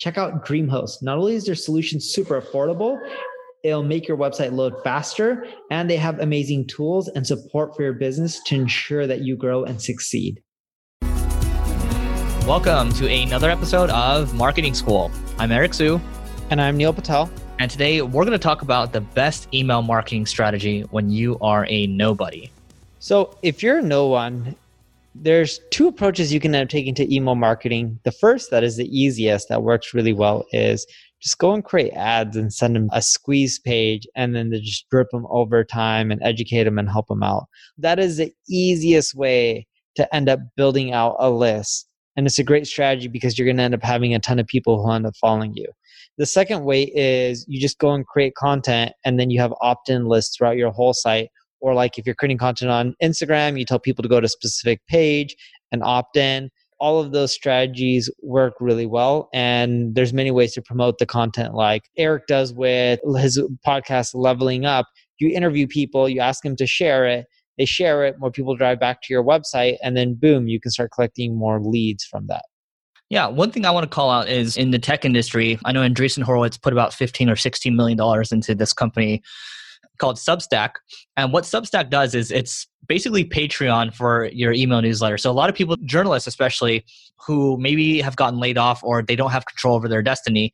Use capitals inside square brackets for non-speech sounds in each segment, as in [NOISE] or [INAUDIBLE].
Check out DreamHost. Not only is their solution super affordable, it'll make your website load faster, and they have amazing tools and support for your business to ensure that you grow and succeed. Welcome to another episode of Marketing School. I'm Eric Siu. And I'm Neil Patel. And today we're going to talk about the best email marketing strategy when you are a nobody. So, if you're no one, there's two approaches you can end up taking to email marketing. The first, that is the easiest, that works really well, is just go and create ads and send them a squeeze page and then just drip them over time and educate them and help them out. That is the easiest way to end up building out a list. And it's a great strategy because you're going to end up having a ton of people who end up following you. The second way is you just go and create content and then you have opt in lists throughout your whole site. Or, like if you're creating content on Instagram, you tell people to go to a specific page and opt in. All of those strategies work really well. And there's many ways to promote the content, like Eric does with his podcast, Leveling Up. You interview people, you ask them to share it, they share it, more people drive back to your website, and then boom, you can start collecting more leads from that. Yeah, one thing I want to call out is in the tech industry. I know Andreessen Horowitz put about 15 or 16 million dollars into this company called Substack. And what Substack does is it's basically Patreon for your email newsletter. So a lot of people, journalists especially, who maybe have gotten laid off or they don't have control over their destiny,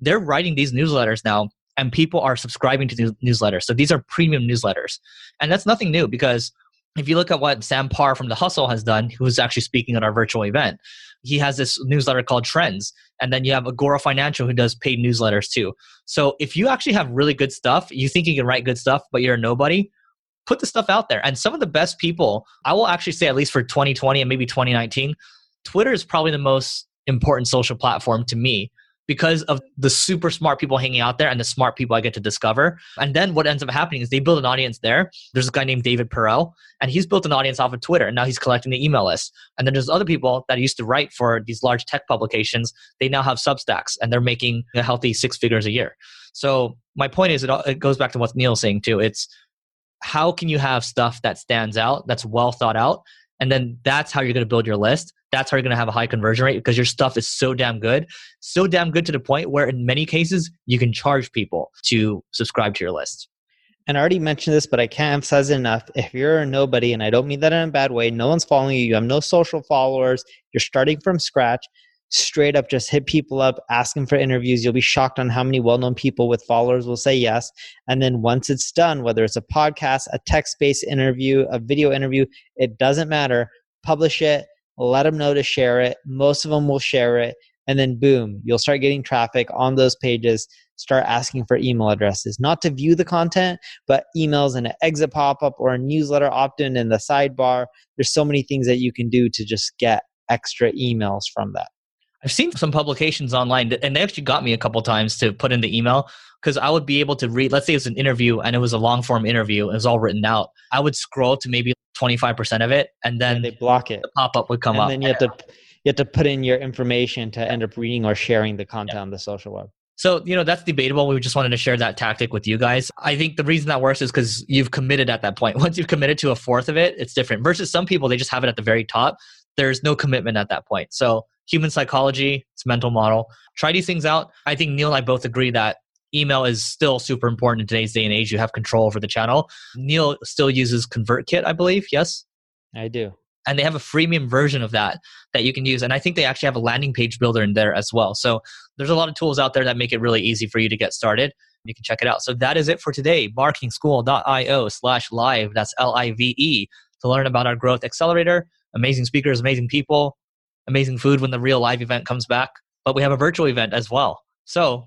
they're writing these newsletters now and people are subscribing to these newsletters. So these are premium newsletters. And that's nothing new because if you look at what Sam Parr from The Hustle has done, who's actually speaking at our virtual event, he has this newsletter called Trends. And then you have Agora Financial who does paid newsletters too. So if you actually have really good stuff, you think you can write good stuff, but you're a nobody, put the stuff out there. And some of the best people, I will actually say, at least for 2020 and maybe 2019, Twitter is probably the most important social platform to me because of the super smart people hanging out there and the smart people I get to discover. And then what ends up happening is they build an audience there. There's a guy named David Perell, and he's built an audience off of Twitter, and now he's collecting the email list. And then there's other people that used to write for these large tech publications. They now have Substacks, and they're making a healthy six figures a year. So my point is, it, it goes back to what Neil's saying too. It's how can you have stuff that stands out, that's well thought out, and then that's how you're going to build your list that's how you're going to have a high conversion rate because your stuff is so damn good so damn good to the point where in many cases you can charge people to subscribe to your list and I already mentioned this, but I can't emphasize it enough. If you're a nobody, and I don't mean that in a bad way, no one's following you, you have no social followers, you're starting from scratch, straight up just hit people up, ask them for interviews. You'll be shocked on how many well known people with followers will say yes. And then once it's done, whether it's a podcast, a text based interview, a video interview, it doesn't matter. Publish it, let them know to share it. Most of them will share it. And then boom, you'll start getting traffic on those pages. Start asking for email addresses, not to view the content, but emails and an exit pop up or a newsletter opt in in the sidebar. There's so many things that you can do to just get extra emails from that. I've seen some publications online, and they actually got me a couple times to put in the email because I would be able to read. Let's say it's an interview and it was a long form interview, it was all written out. I would scroll to maybe 25% of it, and then and they block it. The pop up would come and up. And then you have to you have to put in your information to end up reading or sharing the content yeah. on the social web. So, you know, that's debatable. We just wanted to share that tactic with you guys. I think the reason that works is because you've committed at that point. [LAUGHS] Once you've committed to a fourth of it, it's different. Versus some people, they just have it at the very top. There's no commitment at that point. So human psychology, it's mental model. Try these things out. I think Neil and I both agree that email is still super important in today's day and age. You have control over the channel. Neil still uses ConvertKit, I believe. Yes? I do. And they have a freemium version of that that you can use. And I think they actually have a landing page builder in there as well. So there's a lot of tools out there that make it really easy for you to get started. You can check it out. So that is it for today. Marketingschool.io slash live. That's L I V E to learn about our growth accelerator. Amazing speakers, amazing people, amazing food when the real live event comes back. But we have a virtual event as well. So